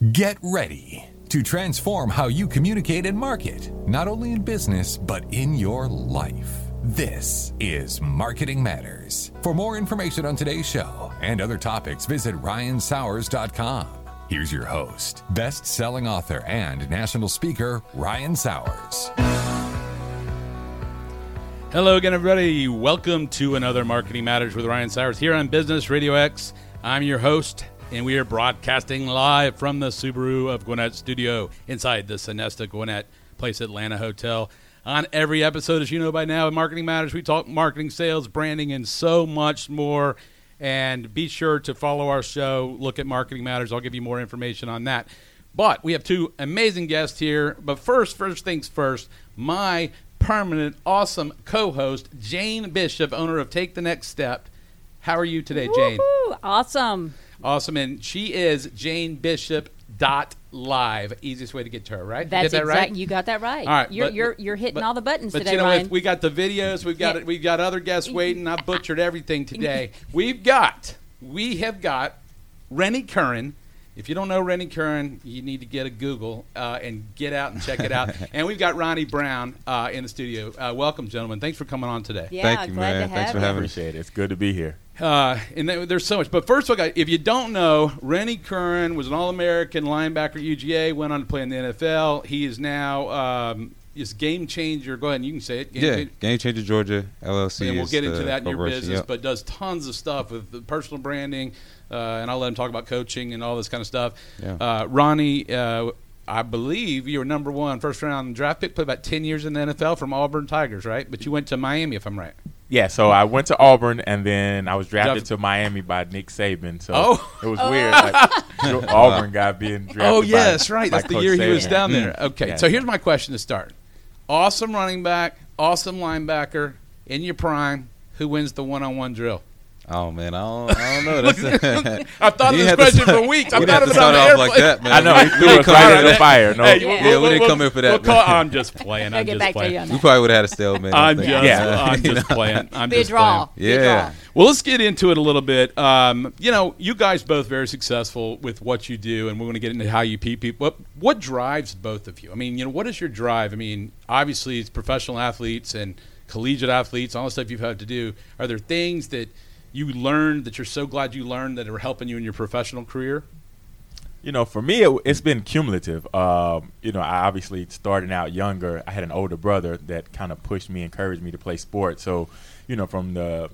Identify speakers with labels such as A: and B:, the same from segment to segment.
A: Get ready to transform how you communicate and market, not only in business, but in your life. This is Marketing Matters. For more information on today's show and other topics, visit ryansauers.com. Here's your host, best selling author and national speaker, Ryan Sauers.
B: Hello again, everybody. Welcome to another Marketing Matters with Ryan Sauers here on Business RadioX. I'm your host, and we are broadcasting live from the Subaru of Gwinnett studio inside the Sonesta Gwinnett Place Atlanta Hotel. On every episode, as you know by now, of Marketing Matters, we talk marketing, sales, branding, and so much more. And be sure to follow our show. Look at Marketing Matters. I'll give you more information on that. But we have two amazing guests here. But first, first things first, my permanent, awesome co host, Jane Bishop, owner of Take the Next Step. How are you today, Jane?
C: Woo-hoo, awesome.
B: Awesome. And she is Jane Bishop dot live. Easiest way to get to her, right?
C: That's
B: Get that
C: exact.
B: right?
C: You got that right.
B: All right,
C: You're
B: but-
C: you're you're hitting
B: but-
C: all the buttons
B: But
C: today,
B: you know,
C: Ryan.
B: if we got the videos, we've got
C: Yeah.
B: it. We've got other guests waiting. I butchered everything today. We've got, we have got Rennie Curran. If you don't know Rennie Curran, you need to get a Google uh, and get out and check it out. and we've got Ronnie Brown uh, in the studio. Uh, welcome, gentlemen. Thanks for coming on today.
C: yeah,
D: Thank you,
C: glad
D: man.
C: to
D: Thanks for
C: you.
D: having us.
E: Appreciate it. It's good to be here.
B: Uh, and there- there's so much. But first of all, if you don't know, Rennie Curran was an All-American linebacker at UGA, went on to play in the NFL. He is now um, is game changer. Go ahead, and you can say it. Game
D: Yeah,
B: Changer.
D: Game Changer Georgia LLC.
B: and we'll get into that in your business,
D: yep.
B: but does tons of stuff with the personal branding, uh, and I'll let him talk about coaching and all this kind of stuff.
D: Yeah.
B: Uh, Ronnie, uh, I believe you were number one first round draft pick, played about ten years in the NFL from Auburn Tigers, right? But you went to Miami, if I'm right.
E: Yeah, so I went to Auburn and then I was drafted
B: Drafted-
E: to Miami by Nick Saban. So
B: Oh.
E: it was oh. weird. Like, Auburn guy being oh, drafted.
B: Oh
E: by-
B: yes, right.
E: by
B: That's the
E: Coach
B: year he was down there. Mm-hmm. Okay,
E: Yeah.
B: so here's my question to start: Awesome running back, awesome linebacker in your prime. Who wins the one-on-one drill?
D: Oh man, I don't, I don't know. That's
B: I've thought of
D: You
B: this
D: had to
B: question
D: start-
B: for weeks. I've
D: didn't
B: thought
D: have
B: of
D: to
B: it on
D: start
B: the
D: off
B: airplane.
D: like that, man.
E: I know.
D: We-
E: He
D: we
E: threw
D: didn't come
E: right in
D: for
E: the
D: that.
E: fire. No.
B: Hey,
D: Yeah,
B: we'll-
D: we
B: we'll-
D: didn't
B: we'll-
D: come here for that,
B: We'll call. I'm just playing.
C: I'll
B: I'm just
C: back
B: playing.
D: We probably would have had a stalemate. I
B: I'm just,
E: Yeah.
B: I'm just playing. I'm
C: Be
B: just
C: draw.
B: playing.
C: Be a
D: Yeah.
B: Well, let's get into it a little bit. Um, you know, you guys both very successful with what you do, and we're going to get into how you peep people. What what drives both of you? I mean, you know, what is your drive? I mean, obviously, it's professional athletes and collegiate athletes, all the stuff you've had to do. Are there things that you learned that you're so glad you learned that are helping you in your professional career?
E: You know, for me, it, it's been cumulative. Um, you know, I obviously starting out younger. I had an older brother that kind of pushed me, encouraged me to play sports. So, you know, from the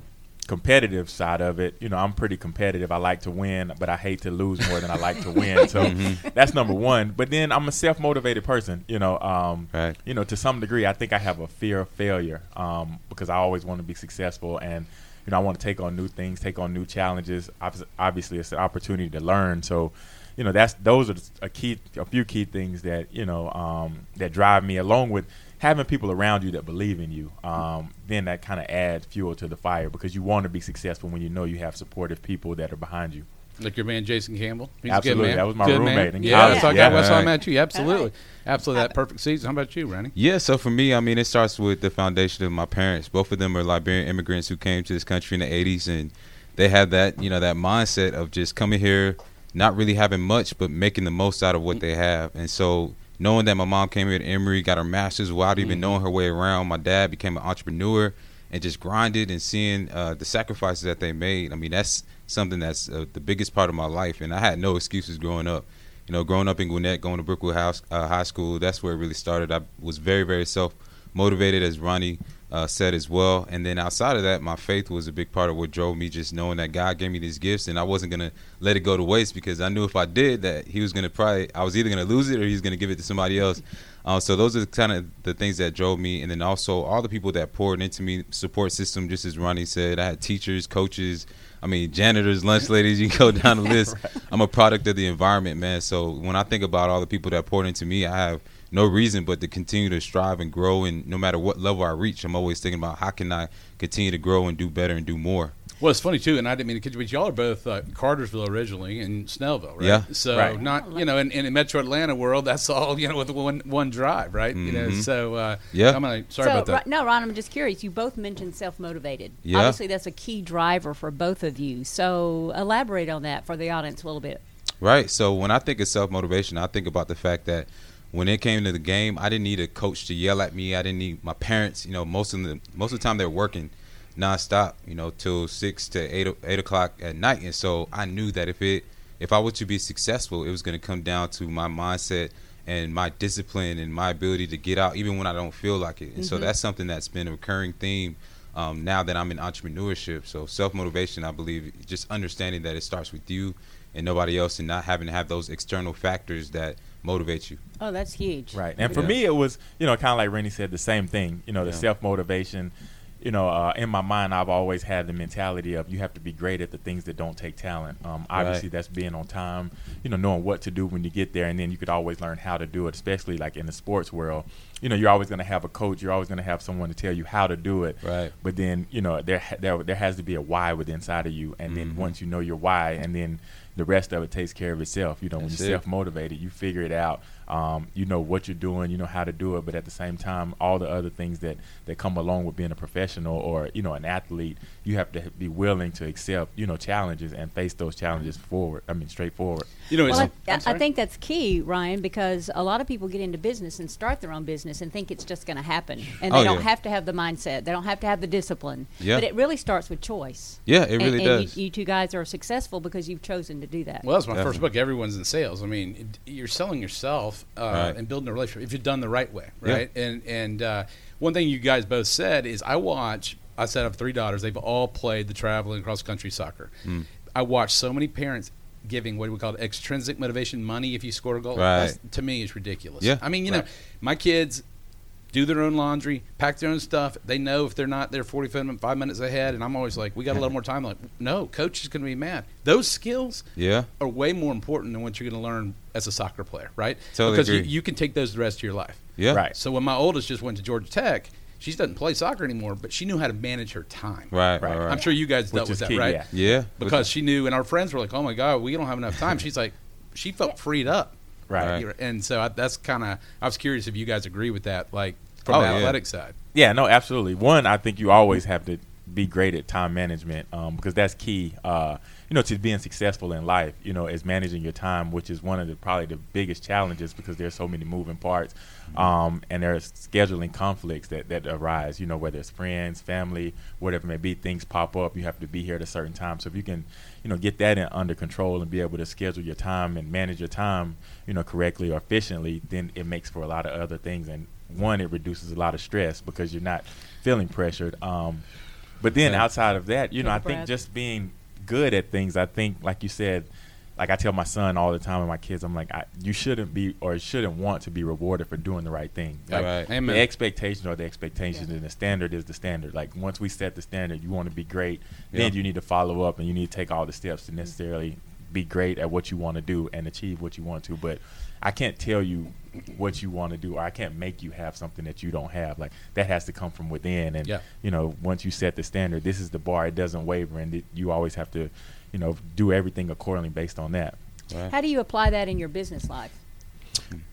E: competitive side of it, you know, I'm pretty competitive. I like to win, but I hate to lose more than I like to win. So that's number one. But then I'm a self motivated person. You know, um,
D: Right.
E: you know, to some degree, I think I have a fear of failure um, because I always want to be successful and you know I want to take on new things, take on new challenges. Obviously, it's an opportunity to learn. So, you know, that's those are a key, a few key things that you know um, that drive me, along with having people around you that believe in you. Um, then that kind of adds fuel to the fire because you want to be successful when you know you have supportive people that are behind you.
B: Like your man Jason Campbell. He's
E: Absolutely.
B: a good man.
E: That was my
B: Good
E: roommate
B: man.
E: in
B: yeah,
E: college.
B: that's how I
E: Yeah.
B: got that's how I met you. Absolutely,
C: Alright.
B: Absolutely. That perfect season. How about you, Rennie?
D: Yeah, so for me, I mean, it starts with the foundation of my parents. Both of them are Liberian immigrants who came to this country in the '80s, and they had that, you know, that mindset of just coming here, not really having much, but making the most out of what they have. And so, knowing that my mom came here to Emory, got her master's without even knowing her way around, my dad became an entrepreneur and just grinded and seeing uh, the sacrifices that they made. I mean, that's something that's uh, the biggest part of my life, and I had no excuses growing up. You know, growing up in Gwinnett, going to Brookwood House uh, High School, that's where it really started. I was very, very self motivated, as Ronnie uh, said as well. And then outside of that, my faith was a big part of what drove me. Just knowing that God gave me these gifts, and I wasn't gonna let it go to waste because I knew if I did that, He was gonna probably I was either gonna lose it or He's gonna give it to somebody else. Uh, so those are kind of the things that drove me, and then also all the people that poured into me, support system. Just as Ronnie said, I had teachers, coaches. I mean, janitors, lunch ladies. You go down the list. I'm a product of the environment, man. So when I think about all the people that poured into me, I have no reason but to continue to strive and grow. And no matter what level I reach, I'm always thinking about how can I continue to grow and do better and do more.
B: Well, it's funny too, and I didn't mean to kid you, but y'all are both uh, Cartersville originally and Snellville, right?
D: Yeah.
B: So
E: Right.
B: not you know in, in the Metro Atlanta world, that's all you know with one one drive, right? You know, so uh,
D: Yeah.
B: I'm gonna sorry
C: so,
B: about that.
C: No, Ron, I'm just curious. You both mentioned self motivated.
D: Yeah.
C: Obviously, that's a key driver for both of you. So, elaborate on that for the audience a little bit.
D: Right. So when I think of self motivation, I think about the fact that when it came to the game, I didn't need a coach to yell at me. I didn't need my parents. You know, most of the most of the time they're working nonstop. You know, till six to eight eight o'clock at night, and so I knew that if it if I were to be successful, it was going to come down to my mindset and my discipline and my ability to get out even when I don't feel like it. And so that's something that's been a recurring theme um, now that I'm in entrepreneurship. So self motivation, I believe, just understanding that it starts with you and nobody else, and not having to have those external factors that motivate you.
C: Oh, that's huge.
E: Right. And for
D: Yeah.
E: me, it was, you know, kind of like Rennie said, the same thing. You know, the
D: Yeah.
E: self motivation. You know, uh, in my mind, I've always had the mentality of you have to be great at the things that don't take talent. Um, obviously,
D: Right.
E: that's being on time. You know, knowing what to do when you get there, and then you could always learn how to do it. Especially like in the sports world, you know, you're always going to have a coach. You're always going to have someone to tell you how to do it.
D: Right.
E: But then, you know, there there there has to be a why within inside of you, and then
D: Mhm.
E: once you know your why, and then the rest of it takes care of itself. You know,
D: That's
E: when you're self motivated, you figure it out. Um, you know what you're doing, you know how to do it, but at the same time, all the other things that, that come along with being a professional or you know an athlete, you have to be willing to accept you know challenges and face those challenges forward. I mean, straightforward.
B: You know,
C: Well, I,
B: I'm
C: I
B: sorry?
C: think that's key, Ryan, because a lot of people get into business and start their own business and think it's just going to happen, and they
D: Oh,
C: don't
D: yeah.
C: have to have the mindset. They don't have to have the discipline.
D: Yeah.
C: But it really starts with choice.
D: Yeah, it really
C: and
D: does.
C: You, you two guys are successful because you've chosen to do that.
B: Well, that's my first book. Everyone's in sales. I mean, it- you're selling yourself uh,
D: Right.
B: and building a relationship if you're done the right way,
D: Yeah.
B: right? And and uh, one thing you guys both said is I watch. I said I have three daughters. They've all played the traveling cross country soccer.
D: Mm.
B: I watch so many parents giving what we call extrinsic motivation money if you score a goal.
D: Right.
B: That's, to me, is ridiculous.
D: Yeah.
B: I mean, you
E: Right.
B: know, my kids do their own laundry, pack their own stuff. They know if they're not there 45 minutes ahead, and I'm always like, we got a little more time. Like, no, coach is going to be mad. Those skills
D: Yeah.
B: are way more important than what you're going to learn as a soccer player, right?
D: Totally
B: because you, you can take those the rest of your life.
D: Yeah.
E: Right.
B: So when my oldest just went to Georgia Tech, she doesn't play soccer anymore, but she knew how to manage her time.
D: Right.
E: Right.
D: Right. right.
B: I'm sure you guys
E: Which
B: dealt with that,
E: key,
B: right?
E: yeah.
D: yeah.
B: Because she knew, and our friends were like, "Oh my God, we don't have enough time." She's like, she felt freed up,
E: Right.
D: Right.
B: And so I, that's kind of. I was curious if you guys agree with that, like from
D: Oh,
B: the
D: yeah.
B: athletic side.
E: Yeah, no, absolutely. One, I think you always have to be great at time management um, because that's key. Uh, you know, to being successful in life. You know, is managing your time, which is one of the probably the biggest challenges because there's so many moving parts, um, and there's scheduling conflicts that that arise. You know, whether it's friends, family, whatever it may be, things pop up. You have to be here at a certain time. So if you can, you know, get that in, under control and be able to schedule your time and manage your time, you know, correctly or efficiently, then it makes for a lot of other things. And one, it reduces a lot of stress because you're not feeling pressured. Um, but then
D: Yeah.
E: outside of that, you know,
C: Take
E: I
C: a
E: think
C: breath.
E: just being good at things. I think, like you said, like I tell my son all the time and my kids, I'm like, I, you shouldn't be or shouldn't want to be rewarded for doing the right thing. Like,
D: Right.
B: Amen.
E: The expectations are the expectations, and the standard is the standard. Like once we set the standard, you want to be great, then you need to follow up and you need to take all the steps to necessarily be great at what you want to do and achieve what you want to. But I can't tell you what you want to do, or I can't make you have something that you don't have. Like that has to come from within. And
B: Yeah.
E: you know, once you set the standard, this is the bar. It doesn't waver, and it, you always have to, you know, do everything accordingly based on that.
D: Right.
C: How do you apply that in your business life?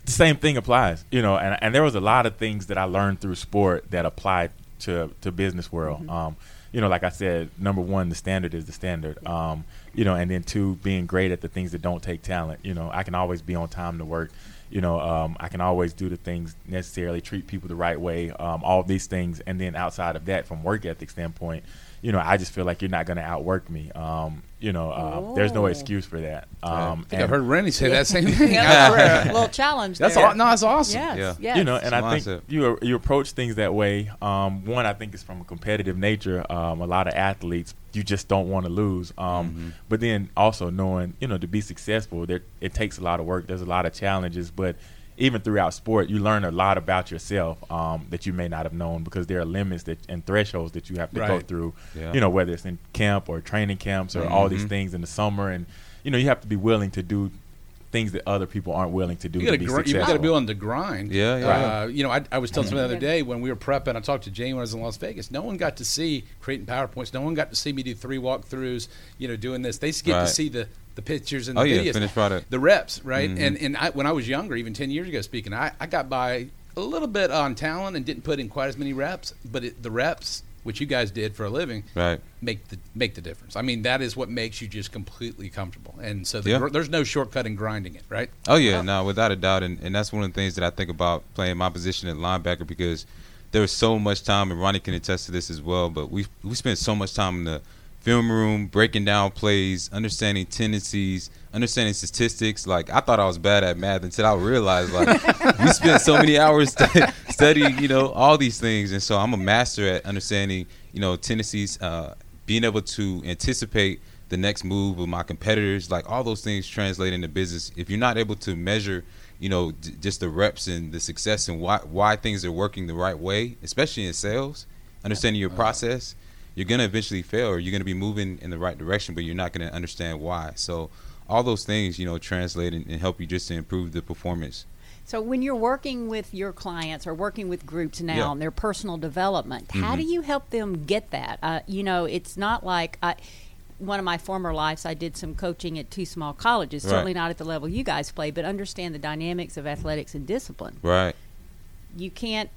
E: the same thing applies, you know, and, and there was a lot of things that I learned through sport that applied to to business world. Um, you know, like I said, number one, the standard is the standard. Um, you know, and then two, being great at the things that don't take talent. You know, I can always be on time to work. You know, um, I can always do the things necessarily, treat people the right way, um, all these things, and then outside of that, from work ethic standpoint, you know, I just feel like you're not going to outwork me. Um, you know, uh, there's no excuse for that. Um,
B: I think I've heard Rennie say that same thing.
C: Yeah, a little challenge.
B: That's all. No, that's awesome.
C: Yes,
D: Yeah.
C: yes.
E: you know, and
D: It's
E: I
D: a
E: think you you approach things that way. Um, one, I think is from a competitive nature. Um, a lot of athletes, you just don't want to lose. Um,
D: Mm-hmm.
E: But then also knowing, you know, to be successful, there it takes a lot of work. There's a lot of challenges, but even throughout sport, you learn a lot about yourself um, that you may not have known because there are limits that and thresholds that you have to go through.
D: Yeah.
E: You know, whether it's in camp or training camps or all these
D: Mhm.
E: things in the summer, and you know, you have to be willing to do things that other people aren't willing to do
B: You
E: to
B: got
E: be
B: to gr- you
E: successful.
B: got to be willing to grind.
D: Yeah, yeah.
B: Uh, you know, I, I was telling someone the other day when we were prepping. I talked to Jane when I was in Las Vegas. No one got to see creating powerpoints. No one got to see me do three walkthroughs. You know, doing this. They just get
D: Right.
B: to see the the pictures and the
D: Oh, yeah,
B: videos,
D: finished product.
B: the reps, right?
D: Mhm.
B: And and I, when I was younger, even ten years ago, speaking, I, I got by a little bit on talent and didn't put in quite as many reps, but it, the reps which you guys did for a living,
D: Right.
B: make the make the difference. I mean, that is what makes you just completely comfortable. And so the,
D: Yeah.
B: there's no shortcut in grinding it, right?
D: Oh yeah, no, without a doubt, and, and that's one of the things that I think about playing my position at linebacker because there was so much time, and Ronnie can attest to this as well. But we we spent so much time in the film room breaking down plays, understanding tendencies, understanding statistics. Like I thought I was bad at math until I realized like we spent so many hours stu- studying, you know, all these things, and so I'm a master at understanding, you know, tendencies, uh, being able to anticipate the next move of my competitors. Like all those things translate into business. If you're not able to measure you know d- just the reps and the success and why why things are working the right way especially in sales understanding your process you're going to eventually fail or you're going to be moving in the right direction but you're not going to understand why so all those things you know translate and, and help you just to improve the performance
C: So when you're working with your clients or working with groups now
D: Yeah.
C: on their personal development, how do you help them get that? Uh, you know, it's not like I. One of my former lives, I did some coaching at two small colleges.
D: Right.
C: Certainly not at the level you guys play, but understand the dynamics of athletics and discipline.
D: right
C: You can't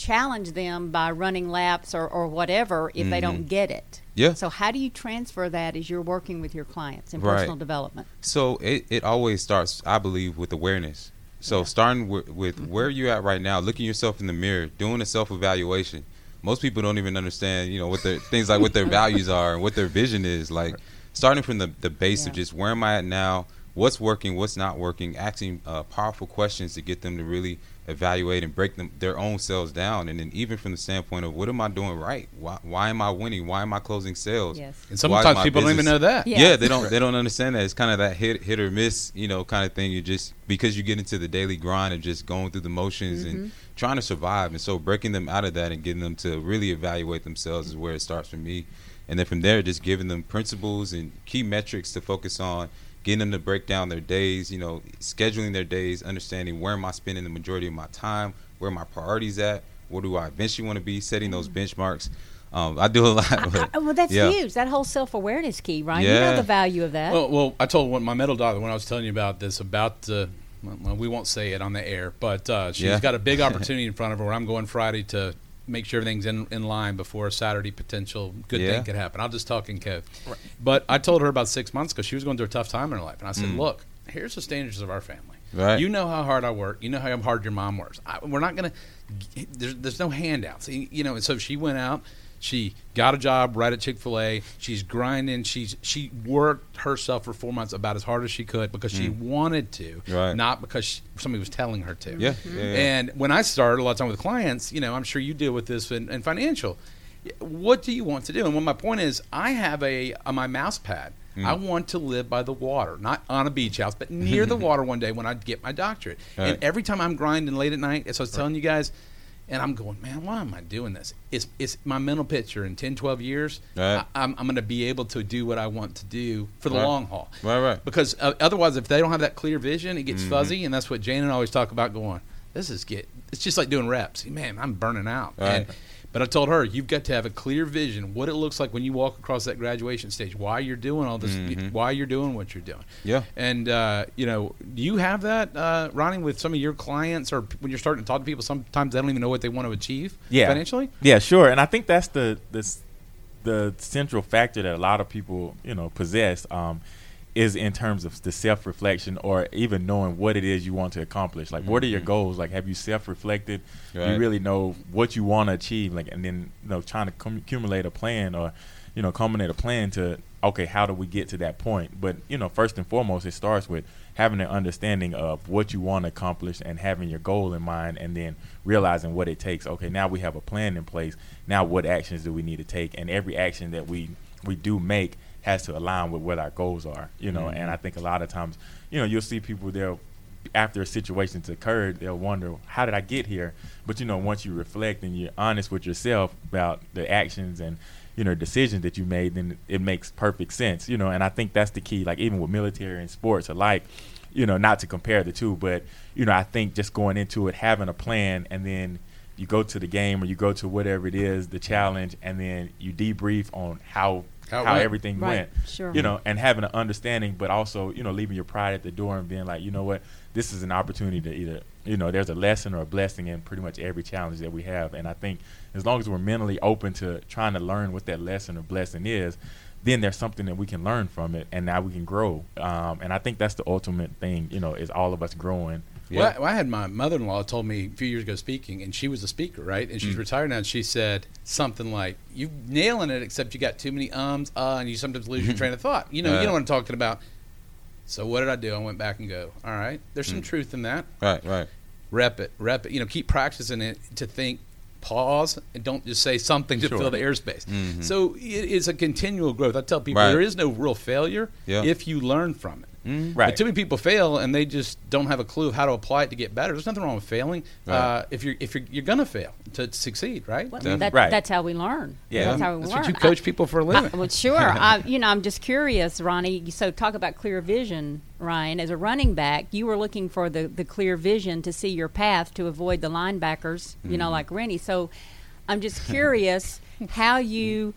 C: challenge them by running laps or, or whatever if they don't get it.
D: Mm-hmm. Yeah.
C: So how do you transfer that as you're working with your clients in
D: Right.
C: personal development?
D: So it, it always starts, I believe, with awareness. So starting with, with where you're at right now, looking yourself in the mirror, doing a self evaluation. Most people don't even understand, you know, what their things like what their values are and what their vision is. Like starting from the, the base of just where am I at now, what's working, what's not working, asking uh, powerful questions to get them to really evaluate and break them their own selves down. And then even from the standpoint of what am I doing right? Why, why am I winning? Why am I closing sales?
C: Yes.
B: And
D: Why
B: sometimes
D: my
B: people don't even know that.
C: Yeah.
D: yeah, they don't they don't understand that. It's kind of that hit hit or miss, you know, kind of thing. You just because you get into the daily grind of just going through the motions
C: Mm-hmm.
D: and trying to survive, and so breaking them out of that and getting them to really evaluate themselves is where it starts for me. And then from there, just giving them principles and key metrics to focus on, getting them to break down their days, you know, scheduling their days, understanding where am I spending the majority of my time, where my priorities at, where do I eventually want to be, setting those benchmarks. Um, I do a lot. But,
C: I- well, that's
D: yeah.
C: huge. That whole self awareness key, right? You know the value of that.
B: Well, well, I told one, my middle daughter when I was telling you about this about uh, well, we won't say it on the air, but uh, she's
D: Yeah.
B: got a big opportunity in front of her. Where I'm going Friday to make sure everything's in, in line before a Saturday potential good
D: Yeah.
B: thing could happen. I'll just talk in code. But I told her about six months because she was going through a tough time in her life, and I said, "Look, here's the standards of our family.
D: Mm. Right.
B: You know how hard I work. You know how hard your mom works. I, we're not going to. There's, there's no handouts. You you know, and so she went out. She got a job right at Chick Fil A. She's grinding. She's she worked herself for four months about as hard as she could because she wanted to,
D: Mm. Right.
B: not because she, somebody was telling her to.
D: Yeah, yeah, yeah.
B: And when I started a lot of time with clients, you know, I'm sure you deal with this in, in financial. What do you want to do? And what my point is, I have a on my mouse pad.
D: Mm.
B: I want to live by the water, not on a beach house, but near the water one day when I get my doctorate.
D: Right.
B: And every time I'm grinding late at night, as I was telling you guys, and I'm going, man, why am I doing this? It's, it's my mental picture in 10, 12 years.
D: Right.
B: I, I'm, I'm going to be able to do what I want to do for the
D: Right.
B: long haul.
D: Right, right.
B: Because uh, otherwise, if they don't have that clear vision, it
D: Mm-hmm.
B: gets fuzzy, and that's what Jane and I always talk about. Going, this is get. It's just like doing reps. Man, I'm burning out.
D: Right.
B: And, but I told her, you've got to have a clear vision, what it looks like when you walk across that graduation stage, why you're doing all this, why you're doing what you're doing.
D: Mm-hmm. Yeah.
B: And uh, you know, do you have that, uh, Ronnie, with some of your clients, or when you're starting to talk to people, sometimes they don't even know what they want to achieve
E: yeah.
B: financially.
E: Yeah, sure. And I think that's the the the central factor that a lot of people you know possess um, is in terms of the self reflection or even knowing what it is you want to accomplish. Like, what are your mm-hmm. goals? Like, have you self reflected?
D: Right.
E: you really know what you want to achieve? Like, and then you know, trying to cum- accumulate a plan or you know, culminate a plan to okay, how do we get to that point? But you know, first and foremost, it starts with having an understanding of what you want to accomplish and having your goal in mind, and then realizing what it takes. Okay, now we have a plan in place. Now, what actions do we need to take? And every action that we we do make has to align with what our goals are. You know, and I mm-hmm. think a lot of times, you know, you'll see people they'll after a situation's occurred, they'll wonder, how did I get here? But you know, once you reflect and you're honest with yourself about the actions and you know decisions that you made, then it makes perfect sense. You know, and I think that's the key. Like even with military and sports alike, you know, not to compare the two, but you know, I think just going into it, having a plan, and then you go to the game or you go to whatever it is, the challenge, and then you debrief on how
B: How
E: how, everything
C: Right,
E: went.
C: sure.
E: You know, and having an understanding, but also you know leaving your pride at the door and being like, you know what, this is an opportunity to either you know there's a lesson or a blessing in pretty much every challenge that we have. And I think as long as we're mentally open to trying to learn what that lesson or blessing is. Then there's something that we can learn from it, and now we can grow. Um, and I think that's the ultimate thing, you know, is all of us growing.
B: Well, I, well, I had my mother-in-law told me a few years ago speaking, and she was a speaker, right? And
E: Mm.
B: she's retired now. And she said something like, "You nailing it, except you got too many ums, uh, and you sometimes lose your train of thought." You know, you know what I'm talking about. So what did I do? I went back and go, "All right, there's
E: Mm.
B: some truth in that.
D: Right, right.
B: Rep it, rep it. You know, keep practicing it to think." Pause and don't just say something to
E: Sure.
B: fill the airspace.
D: Mhm.
B: So it is a continual growth. I tell people
D: Right.
B: there is no real failure
D: Yeah.
B: if you learn from it.
D: Mhm.
E: Right.
B: But too many people fail and they just don't have a clue of how to apply it to get better. There's nothing wrong with failing.
D: Right.
B: Uh, if you're if you're, you're gonna fail to succeed, right?
C: Well,
D: Yeah.
C: that,
E: Right.
C: That's how we learn.
E: Yeah.
C: That's how we
B: That's
C: learn.
B: what you
C: I-
B: coach people for a living.
C: I, well, sure. I, you know, I'm just curious, Ronnie. So, talk about clear vision, Ryan. As a running back, you were looking for the, the clear vision to see your path to avoid the linebackers, you
B: Mm-hmm.
C: know, like Rennie. So, I'm just curious how you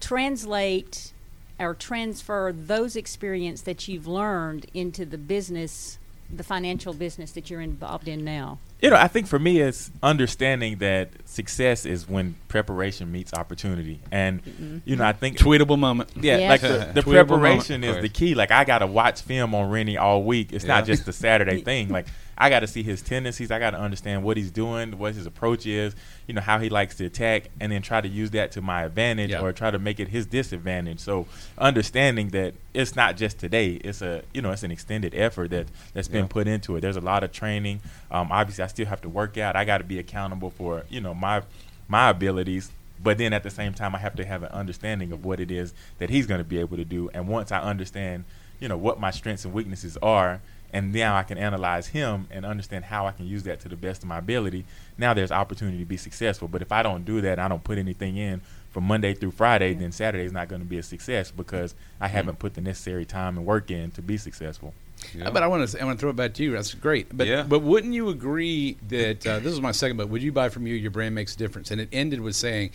C: translate or transfer those experience that you've learned into the business, the financial business that you're involved in now.
E: You know, I think for me, it's understanding that success is when preparation meets opportunity, and mm-hmm. you know, I think
B: Tweetable moment.
E: yeah,
C: Yeah.
E: like the, the preparation
D: moment.
E: is the key. Like I got to watch film on Rennie all week. It's not just the Saturday thing. Like I got to see his tendencies. I got to understand what he's doing, what his approach is. You know how he likes to attack, and then try to use that to my advantage
B: Yeah.
E: or try to make it his disadvantage. So understanding that it's not just today. It's a you know it's an extended effort that that's been
D: Yeah.
E: put into it. There's a lot of training. Um, obviously, I still have to work out. I got to be accountable for you know my my abilities but then at the same time i have to have an understanding of what it is that he's going to be able to do and once i understand you know what my strengths and weaknesses are and now i can analyze him and understand how i can use that to the best of my ability now there's opportunity to be successful but if i don't do that i don't put anything in from monday through friday then saturday is not going to be a success because i haven't put the necessary time and work in to be successful
D: Yeah.
B: But I want to I want to throw it back to you. That's great. But
D: Yeah.
B: but wouldn't you agree that uh, this is my second? But would you buy from you? Your brand makes a difference. And it ended with saying,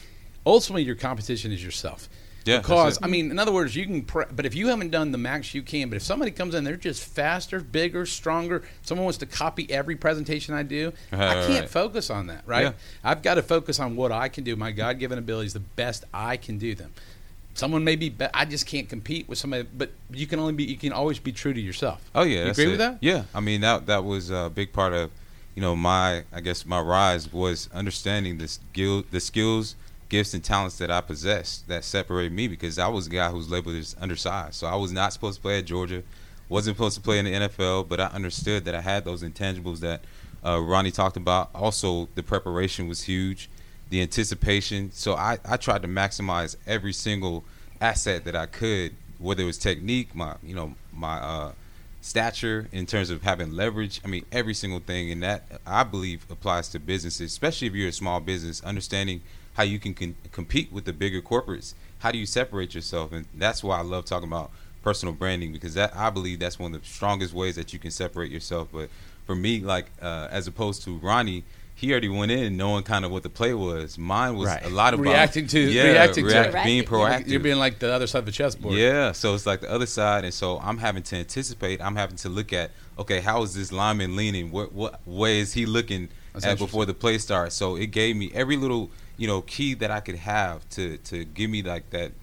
B: ultimately, your competition is yourself.
D: Yeah,
B: Because. I mean, in other words, you can. Pre- but if you haven't done the max you can, but if somebody comes in, they're just faster, bigger, stronger. Someone wants to copy every presentation I do. Uh,
D: I
B: can't
D: right.
B: focus on that. Right.
D: Yeah.
B: I've got to focus on what I can do. My God given abilities, the best I can do them. Someone may be, be- I just can't compete with somebody. But you can only be. You can always be true to yourself.
D: Oh yeah,
B: You agree
D: it.
B: with that?
D: Yeah, I mean that that was a big part of, you know, my I guess my rise was understanding the skill, the skills, gifts, and talents that I possessed that separated me because I was a guy who was labeled as undersized. So I was not supposed to play at Georgia, wasn't supposed to play in the NFL, but I understood that I had those intangibles that uh, Ronnie talked about. Also, the preparation was huge, the anticipation. So I I tried to maximize every single asset that I could, whether it was technique, my you know my uh, stature in terms of having leverage. I mean, every single thing, and that I believe applies to businesses, especially if you're a small business. Understanding how you can con- compete with the bigger corporates. How do you separate yourself? And that's why I love talking about personal branding because that I believe that's one of the strongest ways that you can separate yourself. But for me, like uh, as opposed to Ronnie. He already went in knowing kind of what the play was. Mine was
E: Right.
D: a lot of
B: Reacting to-
D: yeah,
B: reacting to
D: react-
C: it.
D: being proactive.
B: You're being like the other side of the chessboard.
D: Yeah, so it's like the other side, and so I'm having to anticipate. I'm having to look at, okay, how is this lineman leaning? What what way is he looking
B: That's
D: at before the play starts? So it gave me every little you know key that I could have to to give me like that.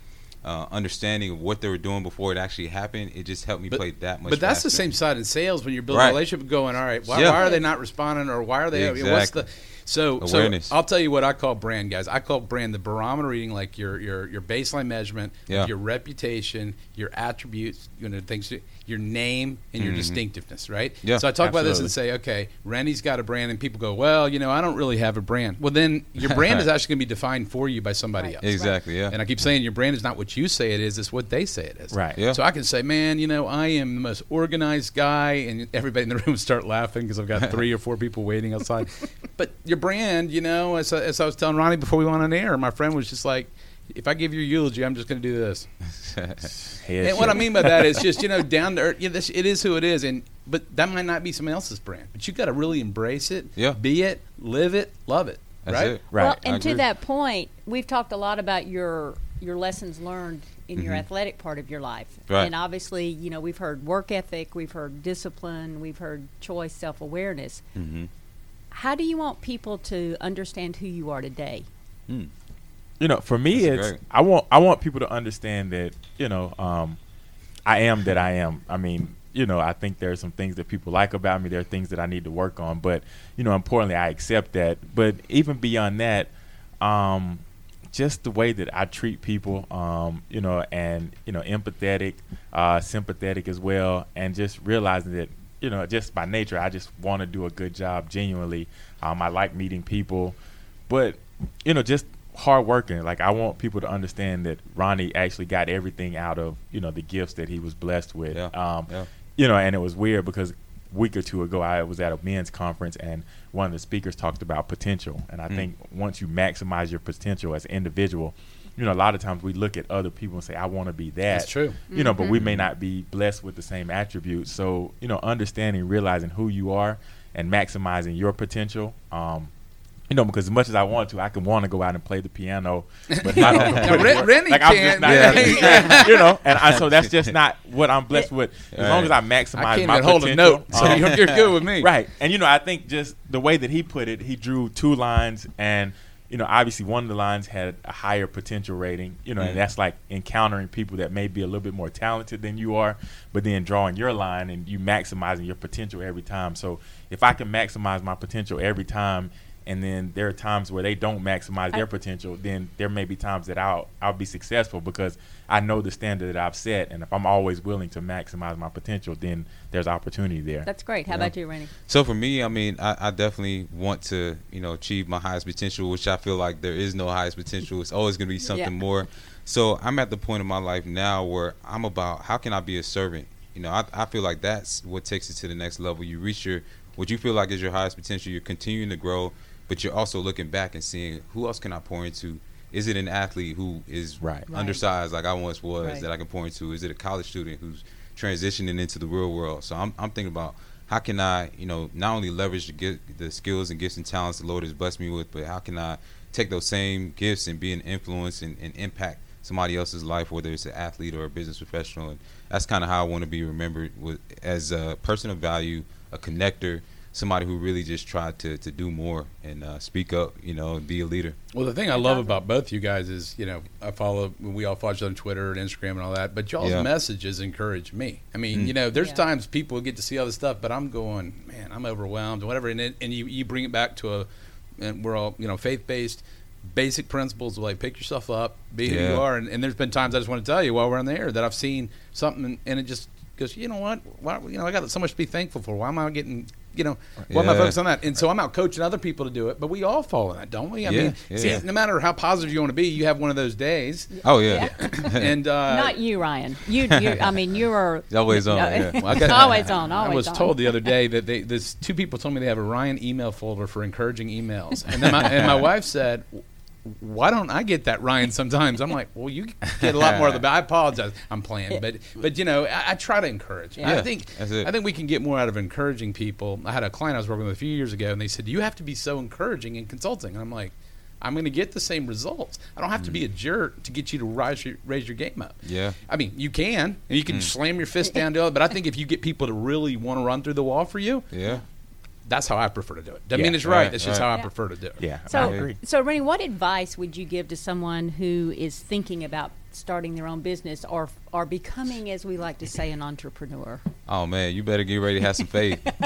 D: Uh, understanding of what they were doing before it actually happened, it just helped me
B: But-
D: play that much.
B: But that's the same side in sales when you're building
D: Right.
B: a relationship. Going, all right, why,
D: Yeah.
B: why are they not responding, or why are they? What's
D: Exactly.
B: the so
D: Awareness.
B: so? I'll tell you what I call brand, guys. I call brand the barometer reading, like your your your baseline measurement,
D: Yeah.
B: your reputation, your attributes, you know things, your name, and your
D: Mhm.
B: distinctiveness, right?
D: Yeah,
B: So I talk about this and say, okay, Randy's got a brand, and people go, well, you know, I don't really have a brand. Well, then your brand is actually going to be defined for you by somebody
C: Right.
B: else.
D: exactly yeah.
B: And I keep saying your brand is not what you say it is; it's what they say it is.
E: Right.
D: Yeah.
B: So I can say, man, you know, I am the most organized guy, and everybody in the room start laughing because I've got three or four people waiting outside. but your brand, you know, as, I- as I was telling Ronnie before we went on air, my friend was just like, if I give you a eulogy, I'm just going to do this.
E: Head
B: And what I mean by that is just you know down to earth. You know, this, it is who it is, and but that might not be someone else's brand. But you've got to really embrace it,
D: Yeah.
B: be it, live it, love it.
D: That's
B: right?
D: it.
E: Right.
C: Well, and to that point, we've talked a lot about your your lessons learned in your athletic part of your life.
D: Right.
C: And obviously, you know, we've heard work ethic, we've heard discipline, we've heard choice, self awareness.
D: Mm-hmm.
C: How do you want people to understand who you are today?
E: you know, for me,
D: That's
E: it's
D: great.
E: I want I want people to understand that you know, um, I am that I am. I mean, you know, I think there are some things that people like about me. There are things that I need to work on, but you know, importantly, I accept that. But even beyond that, um, just the way that I treat people, um, you know, and you know, empathetic, uh, sympathetic as well, and just realizing that you know, just by nature, I just want to do a good job genuinely. Um, I like meeting people, but you know, just hard working. Like I want people to understand that Ronnie actually got everything out of you know the gifts that he was blessed with.
D: Yeah,
E: Um,
D: yeah.
E: You know, and it was weird because a week or two ago I was at a men's conference and one of the speakers talked about potential. And I
D: Mm.
E: think once you maximize your potential as an individual, you know, a lot of times we look at other people and say, I want to be that.
B: That's true.
E: You know, but we may not be blessed with the same attributes. So, you know, understanding, realizing who you are and maximizing your potential. Um, you know, because as much as I want to, I can want to go out and play the piano, but I don't know.
B: Ren- Rennie
E: like I'm just not,
B: Yeah.
E: you know, and I, so that's just not what I'm blessed with. As long as I maximize
B: I can't
E: my
B: even hold a
E: potential,
B: note, so
E: um,
B: you're, you're good with me.
E: Right. And you know, I think just the way that he put it, he drew two lines and you know, obviously one of the lines had a higher potential rating, you know,
D: Mm.
E: and that's like encountering people that may be a little bit more talented than you are, but then drawing your line and you maximizing your potential every time. So if I can maximize my potential every time and then there are times where they don't maximize their potential, then there may be times that I'll I'll be successful because I know the standard that I've set and if I'm always willing to maximize my potential, then there's opportunity there.
C: That's great. How
D: Yeah.
C: about you, Rennie?
D: So for me, I mean, I, I definitely want to, you know, achieve my highest potential, which I feel like there is no highest potential. It's always going to be something
C: Yeah.
D: more. So I'm at the point in my life now where I'm about how can I be a servant? You know, I, I feel like that's what takes it to the next level. You reach your what you feel like is your highest potential. You're continuing to grow, but you're also looking back and seeing who else can I pour into. Is it an athlete who is
E: Right.
C: Right.
D: undersized like I once was
C: Right.
D: that I can point to? Is it a college student who's transitioning into the real world? So I'm I'm thinking about how can I, you know, not only leverage the get, the skills and gifts and talents the Lord has blessed me with, but how can I take those same gifts and be an influence and, and impact somebody else's life, whether it's an athlete or a business professional, and that's kind of how I want to be remembered with as a person of value, a connector, somebody who really just tried to to do more and uh, speak up, you know, and be a leader.
B: Well, the thing I love about both you guys is, you know, I follow, we all follow each other on Twitter and Instagram and all that, but y'all's
D: Yeah.
B: messages encourage me. I mean,
D: Mm.
B: you know, there's
C: Yeah.
B: times people get to see all this stuff, but I'm going, man, I'm overwhelmed, or whatever. And, it, and you, you bring it back to a, and we're all, you know, faith based, basic principles of like pick yourself up, be who
D: Yeah.
B: you are. And, and there's been times I just want to tell you while we're on the air that I've seen something and, and it just goes, you know what? Why, you know, I got so much to be thankful for. Why am I getting, you know, why am I focused on that? And so I'm out coaching other people to do it, but we all fall in that, don't we? I
D: Yeah,
B: mean,
D: yeah.
B: see, no matter how positive you want to be, you have one of those days.
D: Oh yeah,
B: and uh,
C: Not you, Ryan. You, you I mean, you are
D: Always on,
C: No,
D: yeah.
B: Well, I got-
C: always on. Always
B: I was
C: on.
B: told the other day that they, this two people told me they have a Ryan email folder for encouraging emails, and then my, and my wife said, "Why don't I get that, Ryan?" Sometimes I'm like, "Well, you get a lot more of the." I apologize. I'm playing, but but you know, I, I try to encourage. I think. I think we can get more out of encouraging people. I had a client I was working with a few years ago, and they said, "You have to be so encouraging in consulting," and I'm like. I'm going to get the same results. I don't have to be a jerk to get you to rise your, raise your game up.
D: Yeah.
B: I mean, you can, and you
D: Mm.
B: can slam your fist down to it. But I think if you get people to really want to run through the wall for you,
D: yeah.
B: That's how I prefer to do it. Doesn't
E: Yeah,
B: mean it's right.
D: right,
B: It's just
D: right.
B: how I
C: Yeah.
B: prefer to do it.
E: Yeah, I
C: So,
E: agree.
C: so Rennie, what advice would you give to someone who is thinking about starting their own business or or becoming, as we like to say, an entrepreneur?
D: Oh man, you better get ready to have some faith.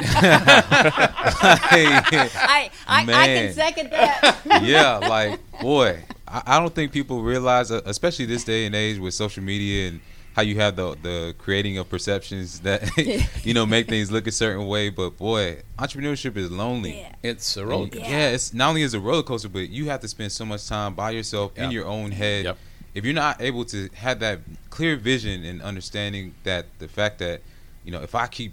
C: I, I, I can second that.
D: yeah, like boy, I, I don't think people realize, uh, especially this day and age with social media and how you have the the creating of perceptions that you know make things look a certain way. But boy, entrepreneurship is lonely.
C: Yeah.
B: It's a roller
D: And,
B: coaster.
D: yeah. it's not only is a roller coaster, but you have to spend so much time by yourself in your own head.
B: Yep.
D: If you're not able to have that clear vision and understanding that the fact that you know if I keep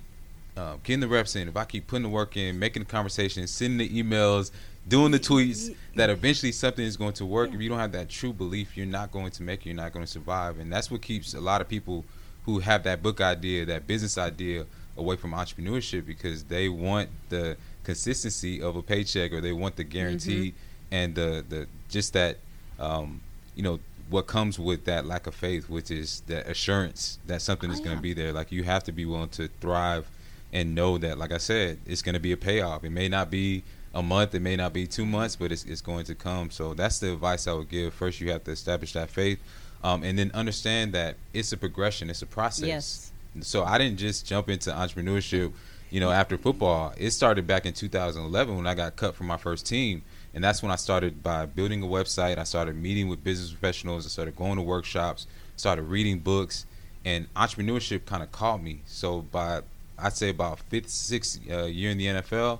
D: uh, getting the reps in, if I keep putting the work in, making the conversations, sending the emails, doing the tweets, that eventually something is going to work. If you don't have that true belief, you're not going to make it. You're not going to survive, and that's what keeps a lot of people who have that book idea, that business idea, away from entrepreneurship because they want the consistency of a paycheck or they want the guarantee and the the just that um, you know what comes with that lack of faith, which is that assurance that something is
C: Oh,
D: going to be there. Like you have to be willing to thrive and know that, like I said, it's going to be a payoff. It may not be a month, it may not be two months, but it's, it's going to come. So that's the advice I would give. First, you have to establish that faith, um, and then understand that it's a progression, it's a process.
C: Yes.
D: So I didn't just jump into entrepreneurship, you know, after football. It started back in 2011 when I got cut from my first team, and that's when I started by building a website. I started meeting with business professionals. I started going to workshops, started reading books, and entrepreneurship kind of caught me. So by I'd say about fifth, sixth uh, year in the NFL,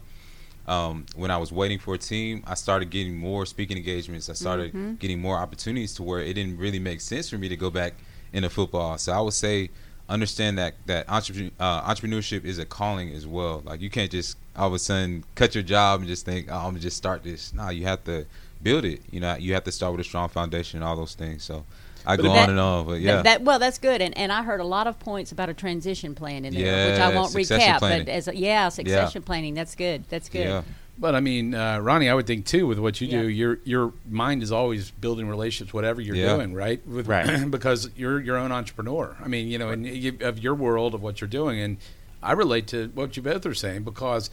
D: um, when I was waiting for a team, I started getting more speaking engagements. I started getting more opportunities to where it didn't really make sense for me to go back into football. So I would say understand that that uh, entrepreneurship is a calling as well. Like you can't just all of a sudden cut your job and just think, oh, I'm gonna just start this. No, you have to build it. You know, you have to start with a strong foundation and all those things. So I
C: But
D: go
C: that-
D: on and on, but yeah.
C: That, that- well, that's good, and and I heard a lot of points about a transition plan in there, which I won't recap.
D: planning.
C: But as a, yeah, succession planning. That's good. That's good.
D: yeah.
B: But I mean, uh, Ronnie, I would think too with what you
C: Yeah.
B: do, your your mind is always building relationships, whatever you're
D: Yeah.
B: doing, right? With,
E: Right.
B: because you're your own entrepreneur. I mean, you know, and you, of your world of what you're doing, and I relate to what you both are saying because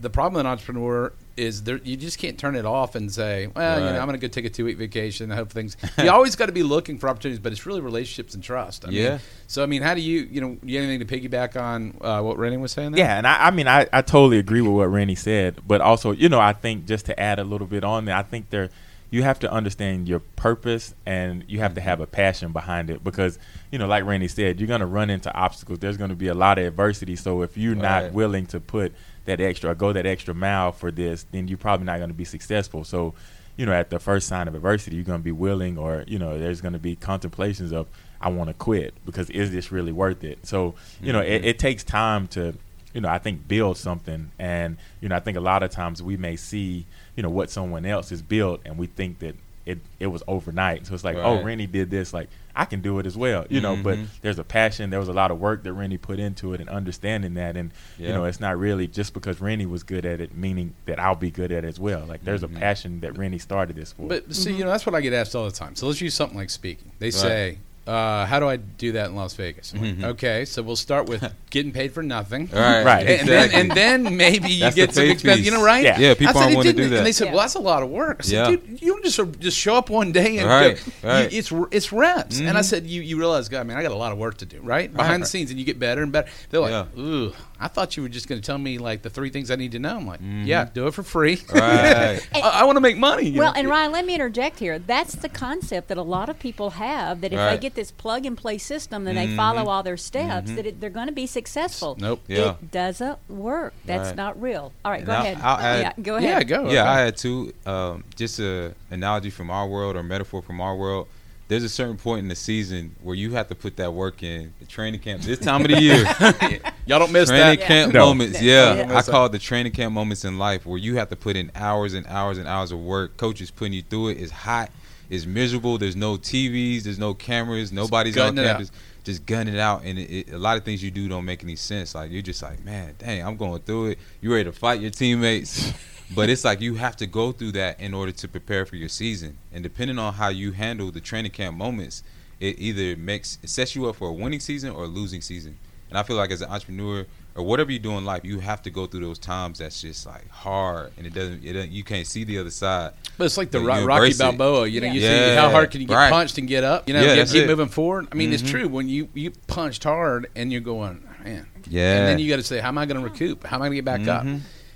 B: the problem with an entrepreneur is there you just can't turn it off and say, well, you know, I'm going to go take a two week vacation. I hope things. You always got to be looking for opportunities, but it's really relationships and trust. I
D: Yeah.
B: Mean, so I mean, how do you you know you have anything to piggyback on uh, what Rennie was saying? There?
E: Yeah, and I, I mean, I, I totally agree with what Randy said, but also, you know, I think just to add a little bit on there, I think there, you have to understand your purpose and you have to mm-hmm. have a passion behind it because, you know, like Randy said, you're going to run into obstacles. There's going to be a lot of adversity. So if you're
D: Right.
E: not willing to put that extra go that extra mile for this, then you're probably not going to be successful. So, you know, at the first sign of adversity, you're going to be willing, or you know, there's going to be contemplations of, I want to quit because is this really worth it? So, you know, it, mm-hmm. it takes time to, you know, I think build something, and you know, I think a lot of times we may see, you know, what someone else has built, and we think that it it was overnight. So it's like, oh, Rennie did this, like I can do it as well, you know. But
D: Mhm.
E: there's a passion, there was a lot of work that Rennie put into it, and understanding that, and you know, it's not really just because Rennie was good at it, meaning that I'll be good at it as well. Like there's
D: Mhm.
E: a passion that Rennie started this for.
B: But see, you know, that's what I get asked all the time. So let's use something like speaking. They say, uh, "How do I do that in Las Vegas?" I'm like,
D: Mhm.
B: okay, so we'll start with getting paid for nothing.
D: Right,
E: Right.
B: And then, and then maybe you
D: That's
B: get
D: the
B: some expense,
D: piece.
B: you know, right?
E: Yeah.
D: Yeah, people
B: said,
D: aren't
B: "It
D: willing to do that.
B: And they said,
C: Yeah.
B: "Well, that's a lot of work." I said,
D: Yeah.
B: "Dude, you just sort just show up one day and
D: Right,
B: go,
D: right.
B: You, it's it's reps." And I
D: Mhm.
B: said, "You you realize, God, man, I got a lot of work to do, right? Behind the scenes, and you get better and better." They're like,
D: Yeah.
B: "Ooh, I thought you were just going to tell me like the three things I need to know." I'm like, "Yeah, do it for free.
D: Mm-hmm. Right.
B: I, I want to make money."
C: Well,
B: know?
C: and Ryan, let me interject here. That's the concept that a lot of people have that if they get this plug and play system and they
D: Mhm.
C: follow all their steps, that it, they're going to be successful.
B: Nope.
D: Yeah.
C: It doesn't work. That's
D: Right.
C: not real. All right,
D: And
C: go
D: I'll-
C: ahead.
D: I'll add-
C: yeah, go
B: yeah,
C: ahead.
B: go.
D: Yeah,
B: okay.
D: I had two. Um, just a analogy from our world or metaphor from our world. There's a certain point in the season where you have to put that work in. The training camp, this time of the year,
B: Y'all don't miss
D: training
B: that.
D: camp
E: No.
D: moments.
C: Yeah.
D: Yeah,
B: Yeah.
D: I call it the training camp moments in life where you have to put in hours and hours and hours of work. Coaches putting you through it. It's hot. It's miserable. There's no TVs. There's no cameras. Nobody's on campus. Just gunning it out, and it, it, a lot of things you do don't make any sense. Like you're just like, man, dang, I'm going through it. You ready to fight your teammates? but it's like you have to go through that in order to prepare for your season. And depending on how you handle the training camp moments, it either makes it sets you up for a winning season or a losing season. And I feel like as an entrepreneur or whatever you do in life, you have to go through those times that's just like hard, and it doesn't, it doesn't you can't see the other side.
B: But it's like the Ro- Rocky. Balboa. You know, you see how hard can you get
D: Right.
B: punched and get up? You know,
D: Yeah,
B: keep
D: it.
B: moving forward. I mean, it's
D: Mhm.
B: true when you you punched hard and you're going, man.
D: Yeah.
B: And then you got to say, how am I going to recoup? How am I going to get back up?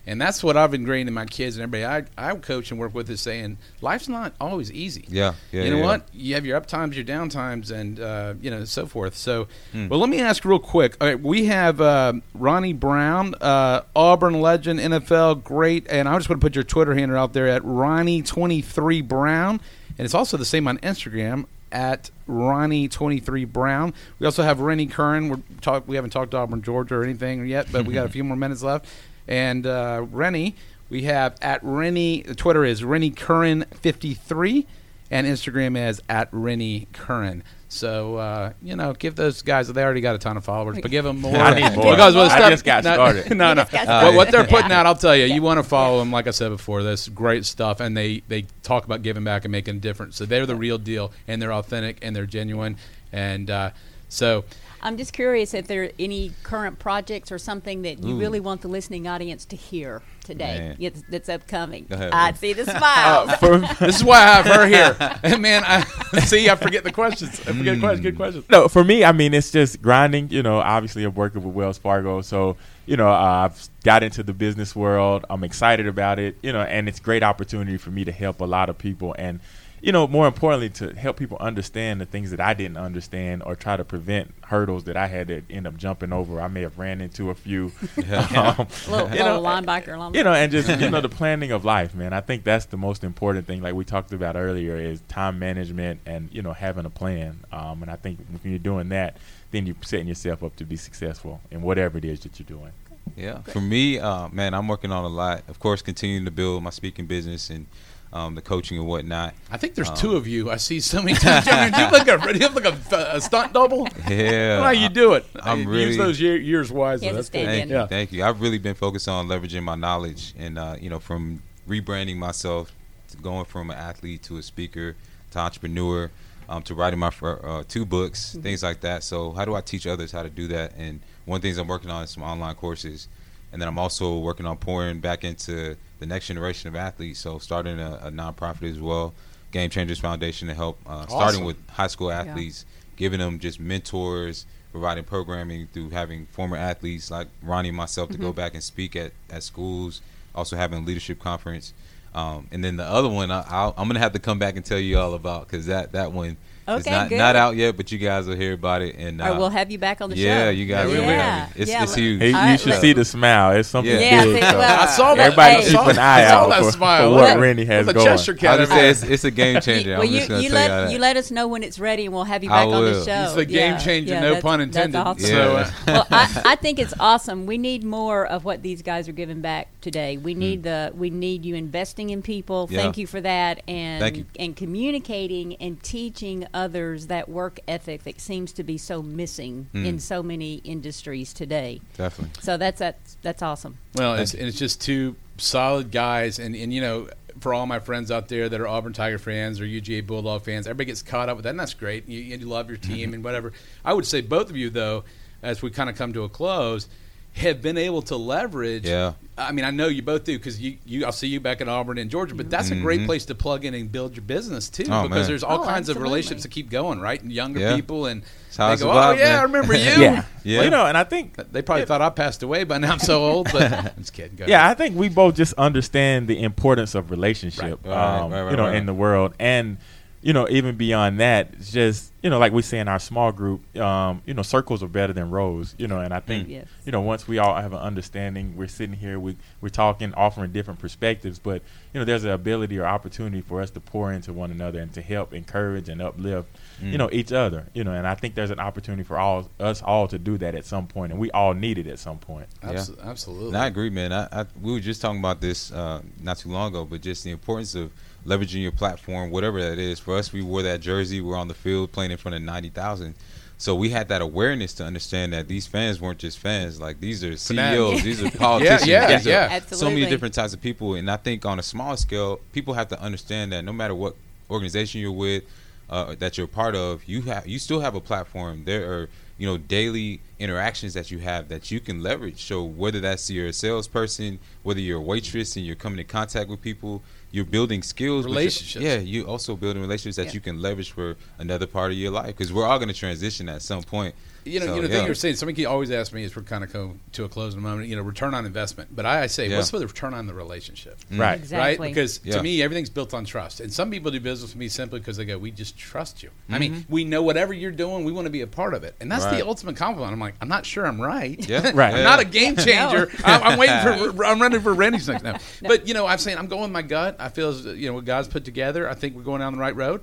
B: And that's what I've ingrained in my kids and everybody I, I coach and work with is saying life's not always easy.
D: Yeah, yeah.
B: you know
D: yeah.
B: what? You have your up times, your down times, and uh, you know so forth. So,
D: Hmm.
B: well, let me ask real quick. All right, we have uh, Ronnie Brown, uh, Auburn legend, NFL great, and I just want to put your Twitter handle out there at Ronnie23 Brown, and it's also the same on Instagram at Ronnie23 Brown. We also have Rennie Curran. We're talk. We haven't talked to Auburn, Georgia, or anything yet, but we got a few more minutes left. And uh, Rennie, we have at Rennie. The Twitter is Rennie Curran 53. and Instagram is at Rennie Curran. So uh, you know, give those guys. They already got a ton of followers, but give them more.
E: I need more.
B: Because with
E: I
B: stuff-
E: just got
B: no,
E: started.
B: No, no.
C: just got
B: What- what they're putting
C: Yeah.
B: out, I'll tell you. You want to follow them, like I said before. This great stuff, and they they talk about giving back and making a difference. So they're the real deal, and they're authentic, and they're genuine, and uh, so.
C: I'm just curious if there are any current projects or something that you
D: Ooh.
C: really want the listening audience to hear today
D: Man.
C: it's, that's upcoming. I see the smiles.
E: For-
B: This is why I have her here. And man, I see. I forget the questions. I forget the questions. Good questions.
E: no, for me, I mean, it's just grinding. You know, obviously, I'm working with Wells Fargo, so you know, uh, I've got into the business world. I'm excited about it. You know, and it's a great opportunity for me to help a lot of people, and you know, more importantly, to help people understand the things that I didn't understand or try to prevent hurdles that I had to end up jumping over. I may have ran into a few. Um,
C: little,
E: you know,
C: linebacker, linebacker.
E: you know, and just you know the planning of life, man. I think that's the most important thing. Like we talked about earlier, is time management and you know having a plan. Um, and I think when you're doing that, then you're setting yourself up to be successful in whatever it is that you're doing.
D: Yeah. For me, uh, man, I'm working on a lot. Of course, continuing to build my speaking business and um, the coaching and whatnot.
B: I think there's
D: Um,
B: two of you. I see so many times. Do you look like a, do you look like a, a stunt double?
D: Yeah.
B: How you do it?
D: I'm
B: Use
D: really-
B: those year, years wisely.
C: He has a
B: That's good.
C: stand-in.
D: Thank you,
B: Yeah.
D: thank you. I've really been focused on leveraging my knowledge and uh, you know from rebranding myself to going from an athlete to a speaker to entrepreneur um, to writing my uh, two books, things like that. So how do I teach others how to do that? And one of the things I'm working on is some online courses, and then I'm also working on pouring back into the next generation of athletes. So starting a, a nonprofit as well, Game Changers Foundation to help uh, starting with high school athletes, giving them just mentors, providing programming through having former athletes like Ronnie and myself to go back and speak at, at schools, also having a leadership conference. Um, and then the other one, I, I'll, I'm gonna have to come back and tell you all about because that that one is
C: Okay,
D: not
C: good.
D: not out yet, but you guys will hear about it. And
C: or
D: uh,
C: we'll have you back on the show.
D: yeah, you guys
B: Yeah,
D: will
B: we-
C: yeah.
D: It's,
C: yeah,
D: it's huge.
E: Hey, you
C: right,
E: should
C: look.
E: see the smile. It's something
C: Yeah,
E: big.
C: see,
E: so
C: well,
B: I saw that.
E: Everybody
C: Hey.
E: keep an eye
B: I saw
E: out
B: that
E: for,
B: smile.
E: for what
C: Look,
E: Rennie has
B: the
E: going.
B: Cheshire
D: I
B: cat.
D: was say it's, it's a game changer.
C: well,
D: I'm
C: you,
D: just
C: you let
D: you
C: you let us know when it's ready, and we'll have you back on the show.
B: He's the game changer,
C: yeah,
B: no
C: that's-
B: pun
C: that's
B: intended.
C: awesome.
B: So, uh,
C: well, I, I think it's awesome. We need more of what these guys are giving back today. We need the we need you investing in people.
D: Hmm.
C: Thank you for that, and and communicating and teaching others that work ethic that seems to be so missing
D: Hmm.
C: in so many industries today.
D: Definitely.
C: So that's that's that's awesome.
B: Well, it's, and it's just two solid guys, and, and you know, for all my friends out there that are Auburn Tiger fans or UGA Bulldog fans, everybody gets caught up with that, and that's great. You, you love your team and whatever. I would say both of you, though, as we kind of come to a close, have been able to leverage.
D: Yeah.
B: I mean, I know you both do because you, you, I'll see you back in Auburn and Georgia, but that's a great
D: Mhm.
B: place to plug in and build your business too,
D: Oh,
B: because
D: man.
B: there's all
C: Oh,
B: kinds of relationships that keep going, right? And younger
D: Yeah.
B: people, and they
D: I
B: go, "Oh yeah,
D: man."
B: I remember you."
E: yeah.
D: Yeah.
E: Well, you know, and I think
B: They probably thought I passed away by now. I'm so old, but I'm just kidding. Go ahead.
E: Yeah, I think we both just understand the importance of relationship,
D: Right. Right,
E: um,
D: right, right,
E: you know,
D: right.
E: in the world, and you know, even beyond that, it's just you know, like we say in our small group, um, you know, circles are better than rows, you know, and I think
C: Yes.
E: you know, once we all have an understanding, we're sitting here, we we're talking, offering different perspectives, but you know, there's an ability or opportunity for us to pour into one another and to help encourage and uplift, you
D: Mm.
E: know, each other, you know, and I think there's an opportunity for all us all to do that at some point, and we all need it at some point.
B: Abs- absolutely.
D: And I agree, man. I, I we were just talking about this uh, not too long ago, but just the importance of leveraging your platform, whatever that is. For us, we wore that jersey. We're on the field playing in front of ninety thousand. So we had that awareness to understand that these fans weren't just fans. Like these are CEOs, these are politicians,
B: yeah,
D: these are
B: yeah.
D: so many different types of people. And I think on a small scale, people have to understand that no matter what organization you're with, uh, that you're a part of, you have you still have a platform. There are you know daily interactions that you have that you can leverage. So whether that's you're a salesperson, whether you're a waitress and you're coming in contact with people, you're building skills,
B: Relationships.
D: Yeah, you also building relationships that
C: Yeah.
D: you can leverage for another part of your life because we're all going to transition at some point.
B: You know,
D: So,
B: you know, the
D: yeah.
B: thing you're saying. Somebody always asks me as we're kind of coming to a close in a moment. You know, return on investment. But I, I say,
D: Yeah.
B: what's the return on the relationship?
E: Right.
C: Exactly.
B: Right? Because
D: Yeah.
B: to me, everything's built on trust. And some people do business with me simply because they go, "We just trust you." I
D: Mm-hmm.
B: mean, we know whatever you're doing, we want to be a part of it, and that's
D: Right.
B: the ultimate compliment. I'm like, I'm not sure I'm right.
D: Yeah.
E: Right.
B: I'm
D: Yeah.
B: not a game changer. I'm, I'm waiting for. I'm running for Randy's next now. But you know, I'm saying I'm going with my gut. I feel as you know what God's put together. I think we're going down the right road.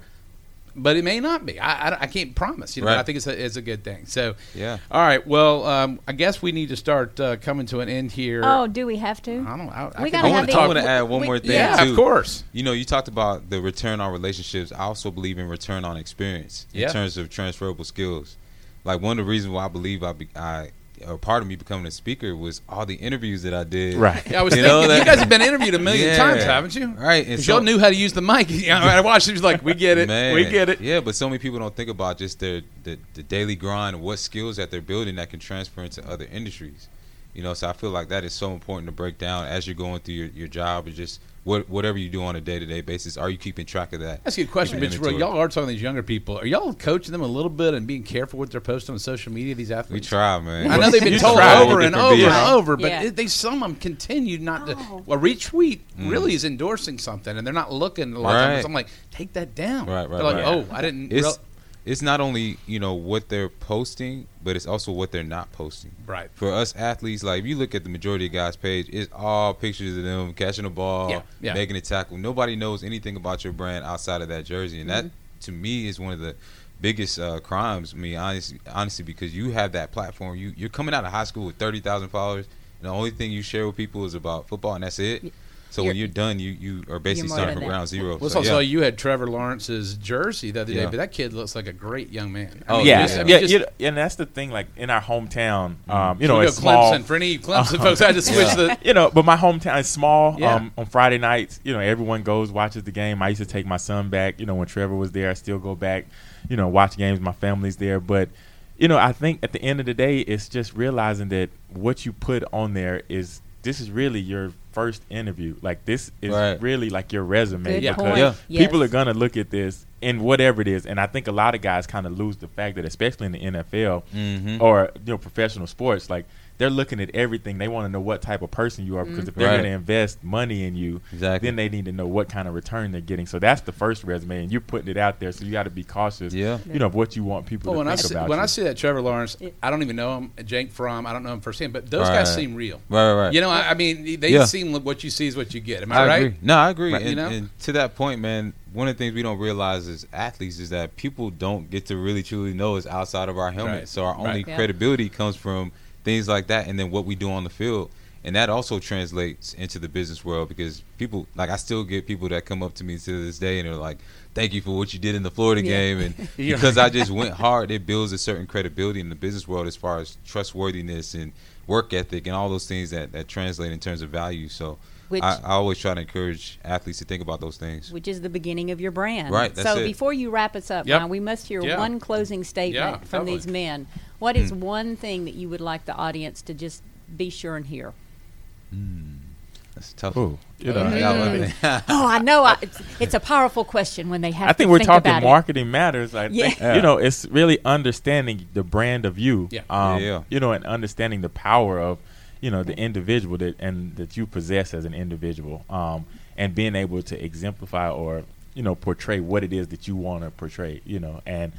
B: But it may not be. I, I, I can't promise. You know,
D: Right.
B: I think it's a, it's a good thing. So,
D: Yeah.
B: All right. Well, um, I guess we need to start uh, coming to an end here.
C: Oh, do we have to?
B: I don't. I, I
C: We
B: can-
C: gotta
D: I want to I want to add one
C: we-
D: more thing
B: yeah,
D: too.
B: of course.
D: You know, you talked about the return on relationships. I also believe in return on experience in
B: Yeah.
D: terms of transferable skills. Like one of the reasons why I believe I, be, I or part of me becoming a speaker was all the interviews that I did.
E: Right.
B: Yeah, I was
D: You
B: thinking
D: know,
B: you guys have been interviewed a million
D: Yeah.
B: times, haven't you?
D: Right, and
B: 'Cause
D: so-
B: y'all knew how to use the mic. I watched. It was like, we get it.
D: Man,
B: We get it.
D: Yeah, but so many people don't think about just their the, the daily grind and what skills that they're building that can transfer into other industries. You know, so I feel like that is so important to break down as you're going through your, your job and just what, whatever you do on a day to day basis. Are you keeping track of that?
B: Ask you a question, Mitch.
D: into it.
B: Y'all are talking to these younger people. Are y'all coaching them a little bit and being careful what they're posting on social media? These athletes.
D: We try, man.
B: I know they've been told over and
E: different
B: over and over, but
C: Yeah.
B: they some of them continue not to.
C: Oh.
B: Well, retweet
D: Mm.
B: really is endorsing something, and they're not looking a lot of times. I'm like, take that down.
D: Right, right,
B: They're like,
D: right.
B: oh, I didn't.
D: it's
B: real-
D: it's not only you know what they're posting, but it's also what they're not posting.
B: right.
D: For us athletes, like if you look at the majority of guys' page, it's all pictures of them catching a ball,
B: Yeah, yeah.
D: making a tackle. Nobody knows anything about your brand outside of that jersey, and that
B: Mm-hmm.
D: to me is one of the biggest uh, crimes. I mean, honestly, honestly, because you have that platform, you you're coming out of high school with thirty thousand followers, and the only thing you share with people is about football, and that's it. So when
C: You're-
D: you're done, you you are basically starting from
C: that.
D: ground zero.
B: Well,
D: So,
B: so, so
D: yeah.
B: you had Trevor Lawrence's jersey the other day,
D: Yeah.
B: but that kid looks like a great young man. I
D: Oh,
B: mean,
E: yeah,
B: just- I
E: yeah,
B: mean, just-
E: you know, and that's the thing. Like in our hometown, um, you
B: so
E: know,
B: we go
E: it's small.
B: Clemson for any Clemson folks. I had to switch the.
E: you know, but my hometown is small.
B: Yeah.
E: Um, on Friday nights, you know, everyone goes watches the game. I used to take my son back. You know, when Trevor was there, I still go back. You know, watch games. My family's there, but you know, I think at the end of the day, it's just realizing that what you put on there is this is really your first interview. Like this is
D: Right.
E: really like your resume
C: Good
E: because
C: point.
D: Yeah.
E: people
C: Yes.
E: are gonna look at this and whatever it is. And I think a lot of guys kind of lose the fact that, especially in the NFL
D: Mhm.
E: or you know professional sports, like they're looking at everything. They want to know what type of person you are because mm-hmm. if they're
D: Right.
E: going to invest money in you,
D: Exactly.
E: then they need to know what kind of return they're getting. So that's the first resume, and you're putting it out there. So you got to be cautious.
D: Yeah.
E: You know of what you want people
B: Well, when
E: to
B: I see,
E: about
B: when
E: you.
B: I see that Trevor Lawrence, I don't even know him. Jake Fromm, I don't know him firsthand, but those
D: Right.
B: guys seem real.
D: right, right, right.
B: You know, I, I mean, they
D: Yeah.
B: seem like what you see is what you get. Am I,
D: I
B: right?
D: agree. No, I agree.
B: Right, you
D: and,
B: know?
D: and to that point, man, one of the things we don't realize as athletes is that people don't get to really truly know is outside of our helmet.
B: Right.
D: So our only
B: Right.
C: Yeah.
D: credibility comes from things like that, and then what we do on the field. And that also translates into the business world because people like I still get people that come up to me to this day and they're like, "Thank you for what you did in the Florida
C: Yeah.
D: game," and because I just went hard, it builds a certain credibility in the business world as far as trustworthiness and work ethic and all those things that that translate in terms of value. So
C: Which-
D: I, I always try to encourage athletes to think about those things.
C: which is the beginning of your brand.
D: Right, that's
C: so
D: it.
C: before you wrap us up,
B: Yep.
C: Ryan, we must hear
B: Yeah.
C: one closing statement
B: Yeah,
C: from
B: totally.
C: these men. What is
D: Hmm.
C: one thing that you would like the audience to just be sure and hear?
D: That's tough.
E: Ooh, you know,
D: Yeah, I.
C: Oh, I know. I, it's, it's a powerful question when they have.
E: I think
C: to
E: we're
C: think
E: talking
C: about it.
E: marketing matters. I
C: Yeah.
E: think you know it's really understanding the brand of you.
B: Yeah.
E: Um,
D: Yeah, yeah.
E: You know, and understanding the power of you know the individual that and that you possess as an individual, um, and being able to exemplify or you know portray what it is that you want to portray. You know, and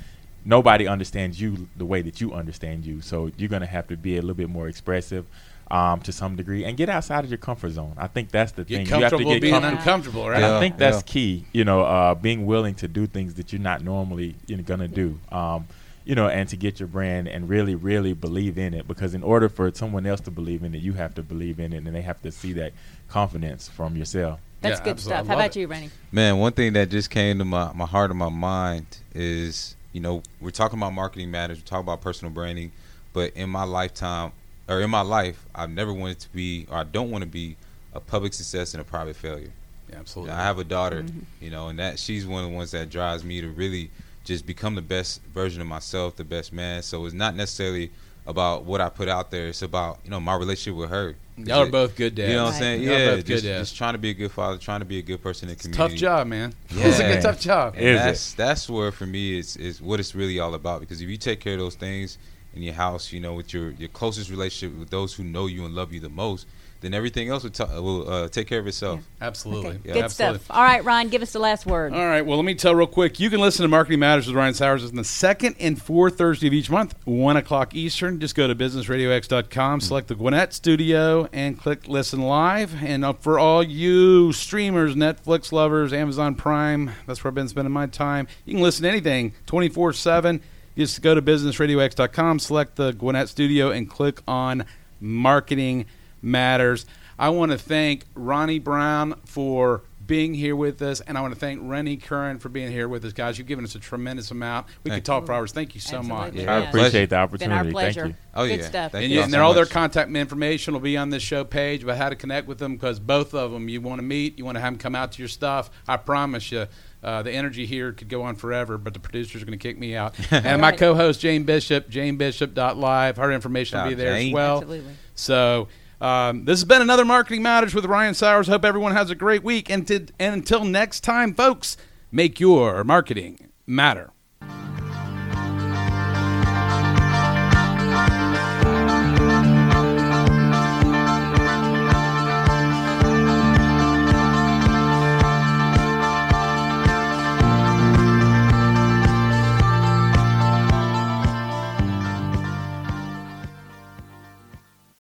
E: nobody understands you the way that you understand you. So you're gonna have to be a little bit more expressive. Um, to some degree, and get outside of your comfort zone. I think that's the
B: Get
E: thing. You have to
B: comfortable
E: get
B: being
E: comfortable.
B: uncomfortable, right?
D: Yeah.
E: I think that's
D: yeah.
E: key. You know, uh, being willing to do things that you're not normally you know, gonna do. Um, you know, and to get your brand and really, really believe in it. Because in order for someone else to believe in it, you have to believe in it, and they have to see that confidence from yourself.
C: That's
B: Yeah,
C: good
B: absolutely.
C: Stuff. How about
B: it.
C: you, Rennie?
D: Man, one thing that just came to my, my heart and my mind is, you know, we're talking about marketing matters, we're talking about personal branding, but in my lifetime, or in my life, I've never wanted to be, or I don't want to be, a public success and a private failure.
B: Yeah, absolutely.
D: I have a daughter, mm-hmm. you know, and that she's one of the ones that drives me to really just become the best version of myself, the best man. So it's not necessarily about what I put out there; it's about you know my relationship with her.
B: Y'all are both good dads.
D: You know what I'm
C: Right.
D: saying?
B: Y'all are
D: Yeah,
B: both
D: just,
B: dads.
D: just trying to be a good father, trying to be a good person in the community.
B: tough job, man.
D: Yeah.
B: It's a good tough job.
D: And
E: Is it?
D: that's that's where for me is is what it's really all about. Because if you take care of those things in your house, you know, with your your closest relationship with those who know you and love you the most, then everything else will, ta- will uh, take care of itself.
B: Absolutely.
C: Okay.
D: Yeah,
C: Good
B: absolutely.
C: stuff. All right, Ryan, give us the last word.
B: All right. Well, let me tell real quick. You can listen to Marketing Matters with Ryan Sauers on the second and fourth Thursday of each month, one o'clock Eastern. Just go to businessradiox.com, select the Gwinnett Studio, and click Listen Live. And uh, for all you streamers, Netflix lovers, Amazon Prime, that's where I've been spending my time. You can listen to anything twenty four seven. Just go to businessradiox.com, select the Gwinnett Studio, and click on Marketing Matters. I want to thank Ronnie Brown for being here with us, and I want to thank Rennie Curran for being here with us, guys. You've given us a tremendous amount. We
D: Thank
B: could talk for hours. Thank you so much.
D: Yeah.
E: I appreciate the
C: Been
E: opportunity.
C: our
E: Thank
C: pleasure.
E: you.
D: Oh,
C: Good
D: yeah.
C: stuff.
D: Thank
B: And,
D: you
B: you,
D: all
B: and
D: so
B: all their
D: much.
B: contact information will be on this show page about how to connect with them because both of them you want to meet, you want to have them come out to your stuff. I promise you, uh, the energy here could go on forever, but the producers are going to kick me out. and my co-host Jane Bishop, janebishop.live, her information will be
D: Shout out,
B: there as well.
C: Absolutely.
B: So um, this has been another Marketing Matters with Ryan Sauers. Hope everyone has a great week. And, to, and until next time, folks, make your marketing matter.